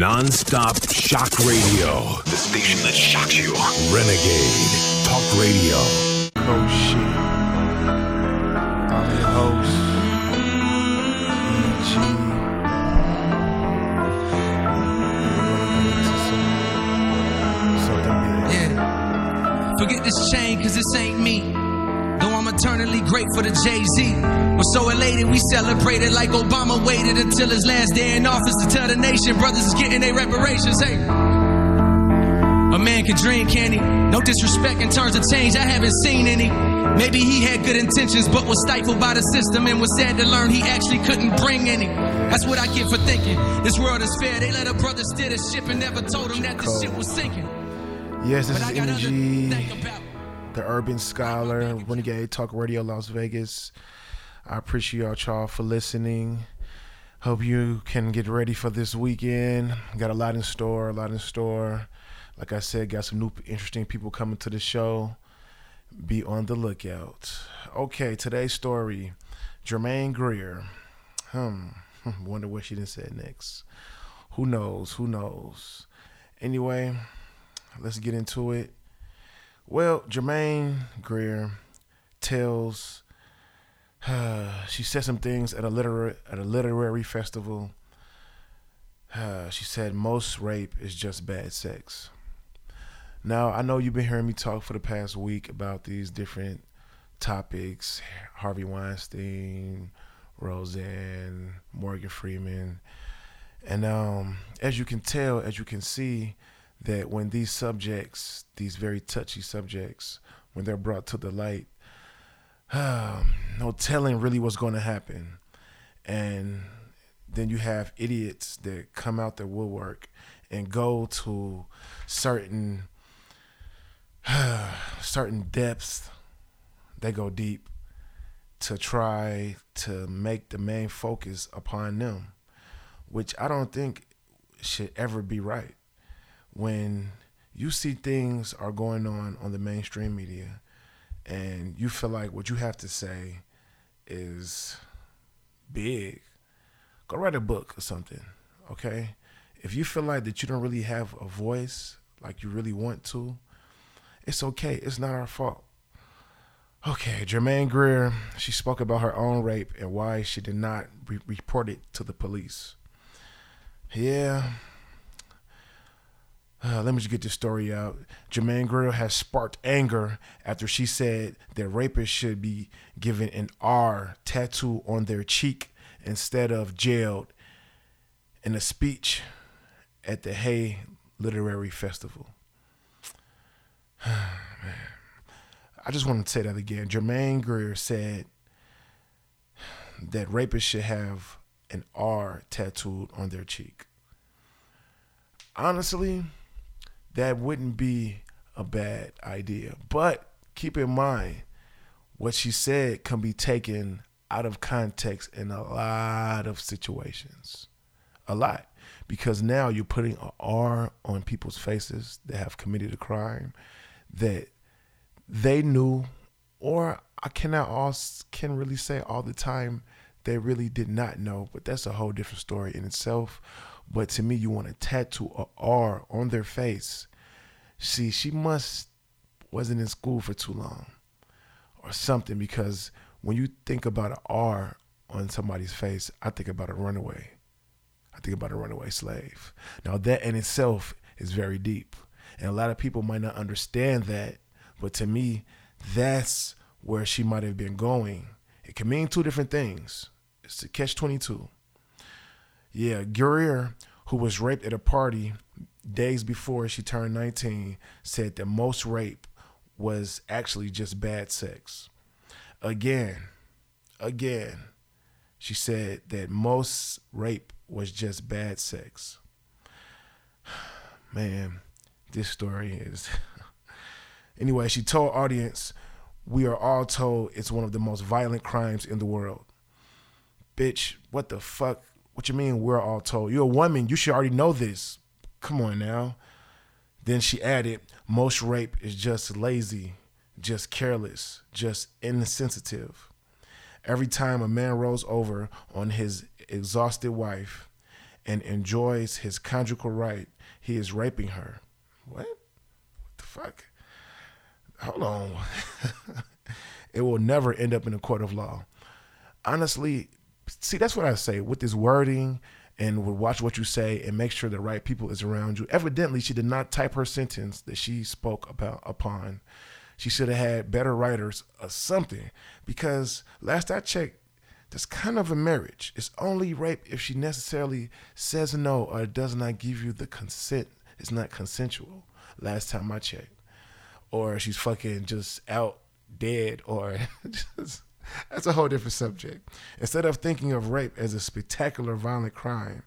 Non-stop shock radio. The station that shocks you. Renegade Talk Radio. Cold shit. I'm your host, EG. Something big. Yeah. Forget this chain, cause this ain't me. Though I'm eternally grateful to Jay Z. We're so elated, we celebrated like Obama waited until his last day in office to tell the nation brothers is getting their reparations. Hey. A man can dream, can he? No disrespect in terms of change, I haven't seen any. Maybe he had good intentions, but was stifled by the system and was sad to learn he actually couldn't bring any. That's what I get for thinking. This world is fair. They let a brother steer the ship and never told him that the ship was sinking. Yes, this But is I got other Energy, to think about. The Urban Scholar, Renegade Talk Radio Las Vegas. I appreciate y'all for listening. Hope you can get ready for this weekend. Got a lot in store, a lot in store. Like I said, got some new interesting people coming to the show. Be on the lookout. Okay, today's story Germaine Greer. Hmm, wonder what she done say next. Who knows? Who knows? Anyway, let's get into it. Well, Germaine Greer tells she said some things at a literary at a literary festival. Uh, she said most rape is just bad sex. Now I know you've been hearing me talk for the past week about these different topics: Harvey Weinstein, Roseanne, Morgan Freeman, and um, as you can tell, as you can see, that when these subjects, these very touchy subjects, when they're brought to the light, um, no telling really what's going to happen. And then you have idiots that come out their woodwork and go to certain certain depths. They go deep to try to make the main focus upon them, which I don't think should ever be right. When you see things are going on on the mainstream media and you feel like what you have to say is big, go write a book or something, okay? If you feel like that you don't really have a voice like you really want to, it's okay. It's not our fault. Okay, Germaine Greer, she spoke about her own rape and why she did not re- report it to the police. Yeah. Uh, let me just get this story out. Germaine Greer has sparked anger after she said that rapists should be given an R tattoo on their cheek instead of jailed in a speech at the Hay Literary Festival. I just want to say that again. Germaine Greer said that rapists should have an R tattooed on their cheek. Honestly, that wouldn't be a bad idea. But keep in mind, what she said can be taken out of context in a lot of situations. A lot. Because now you're putting an R on people's faces that have committed a crime that they knew, or I cannot all can really say all the time they really did not know, but that's a whole different story in itself. But to me, you want to tattoo a R on their face. See, she must wasn't in school for too long, or something. Because when you think about an R on somebody's face, I think about a runaway. I think about a runaway slave. Now that in itself is very deep, and a lot of people might not understand that. But to me, that's where she might have been going. It can mean two different things. It's a catch 22. Yeah, Greer, who was raped at a party days before she turned 19, said that most rape was actually just bad sex. Again, again, she said that most rape was just bad sex. Man, this story is. anyway, she told audience, "We are all told it's one of the most violent crimes in the world." Bitch, what the fuck? What you mean we're all told? You're a woman. You should already know this. Come on now. Then she added, "Most rape is just lazy, just careless, just insensitive." Every time a man rolls over on his exhausted wife, and enjoys his conjugal right, he is raping her. What? What the fuck? Hold on. it will never end up in a court of law. Honestly, see, that's what I say with this wording and would watch what you say and make sure the right people is around you. Evidently, she did not type her sentence that she spoke about upon. She should have had better writers or something because last I checked, that's kind of a marriage. It's only rape if she necessarily says no or does not give you the consent. It's not consensual. Last time I checked, or she's fucking just out dead, or just that's a whole different subject. Instead of thinking of rape as a spectacular violent crime,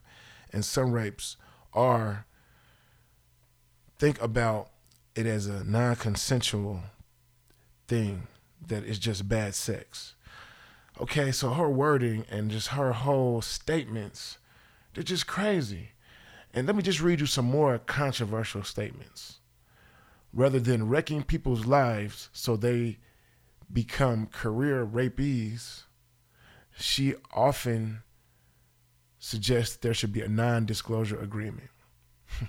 and some rapes are, think about it as a non consensual thing that is just bad sex. Okay, so her wording and just her whole statements, they're just crazy. And let me just read you some more controversial statements. Rather than wrecking people's lives so they become career rapees, she often suggests there should be a non disclosure agreement.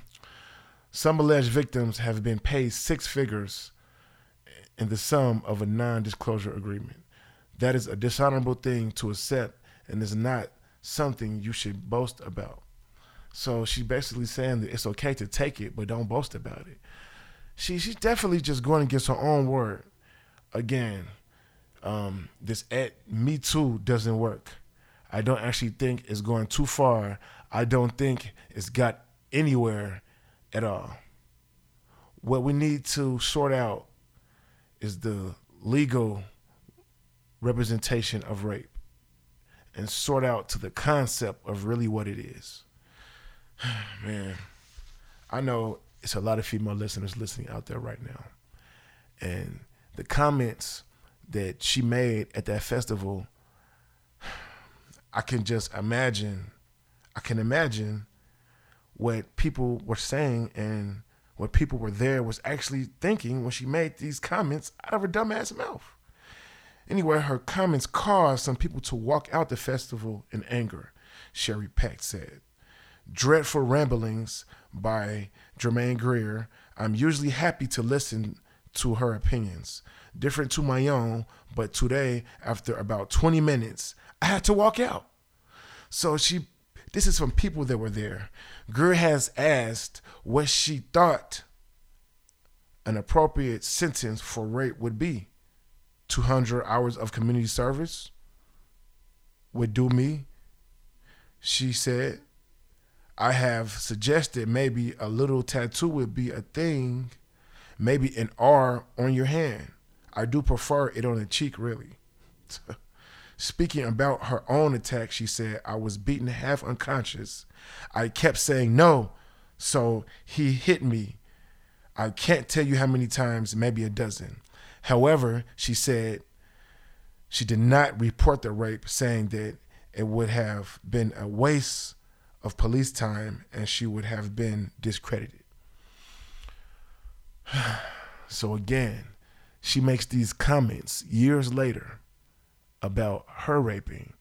Some alleged victims have been paid six figures in the sum of a non disclosure agreement. That is a dishonorable thing to accept and is not something you should boast about. So she's basically saying that it's okay to take it, but don't boast about it. She she's definitely just going against her own word. Again, um, this at Me Too doesn't work. I don't actually think it's going too far. I don't think it's got anywhere at all. What we need to sort out is the legal representation of rape and sort out to the concept of really what it is. Man, I know it's a lot of female listeners listening out there right now. And the comments that she made at that festival, I can just imagine, I can imagine what people were saying and what people were there was actually thinking when she made these comments out of her dumbass mouth. Anyway, her comments caused some people to walk out the festival in anger, Sherry Peck said. Dreadful Ramblings by Germaine Greer. I'm usually happy to listen to her opinions, different to my own, but today, after about 20 minutes, I had to walk out. So she, this is from people that were there. Greer has asked what she thought an appropriate sentence for rape would be. 200 hours of community service would do me. She said, I have suggested maybe a little tattoo would be a thing, maybe an R on your hand. I do prefer it on the cheek, really. Speaking about her own attack, she said, I was beaten half unconscious. I kept saying no, so he hit me. I can't tell you how many times, maybe a dozen. However, she said she did not report the rape, saying that it would have been a waste of police time and she would have been discredited. so again, she makes these comments years later about her raping,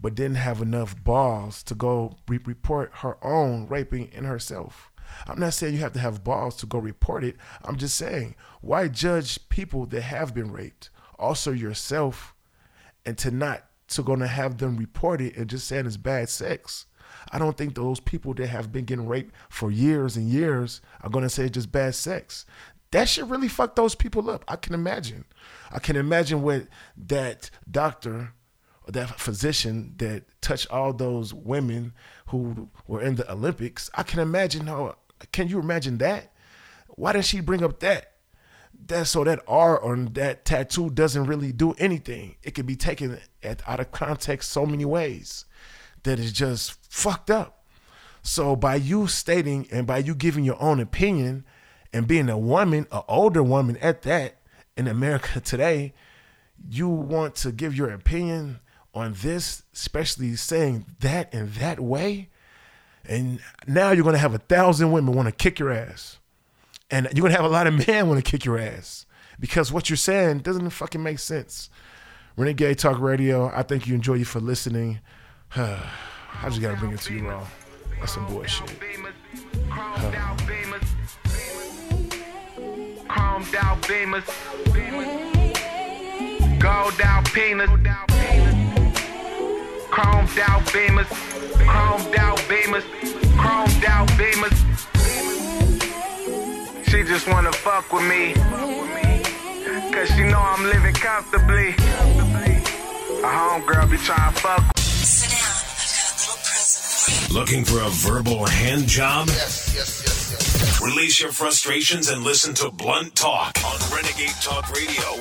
but didn't have enough balls to go re- report her own raping in herself. I'm not saying you have to have balls to go report it. I'm just saying, why judge people that have been raped, also yourself, and to not to gonna have them report it and just saying it's bad sex? I don't think those people that have been getting raped for years and years are gonna say just bad sex. That should really fuck those people up. I can imagine. I can imagine what that doctor or that physician that touched all those women who were in the Olympics. I can imagine how can you imagine that? Why did she bring up that? That so that R on that tattoo doesn't really do anything. It can be taken at, out of context so many ways that is just fucked up. So by you stating and by you giving your own opinion and being a woman, an older woman at that in America today, you want to give your opinion on this, especially saying that in that way. And now you're gonna have a thousand women want to kick your ass. And you're gonna have a lot of men want to kick your ass. Because what you're saying doesn't fucking make sense. Renegade Talk Radio, I thank you enjoy you for listening. I just gotta bring it to you raw. That's some bullshit. Chromed out beamers. Chromed out beamers. Gold out penis. Chromed out beamers. Chromed out beamers. Chromed out beamers. She just wanna fuck with me. Cause she know I'm living comfortably. A homegirl be trying to fuck Looking for a verbal hand job? Yes, yes, yes, yes. Release your frustrations and listen to Blunt Talk on Renegade Talk Radio.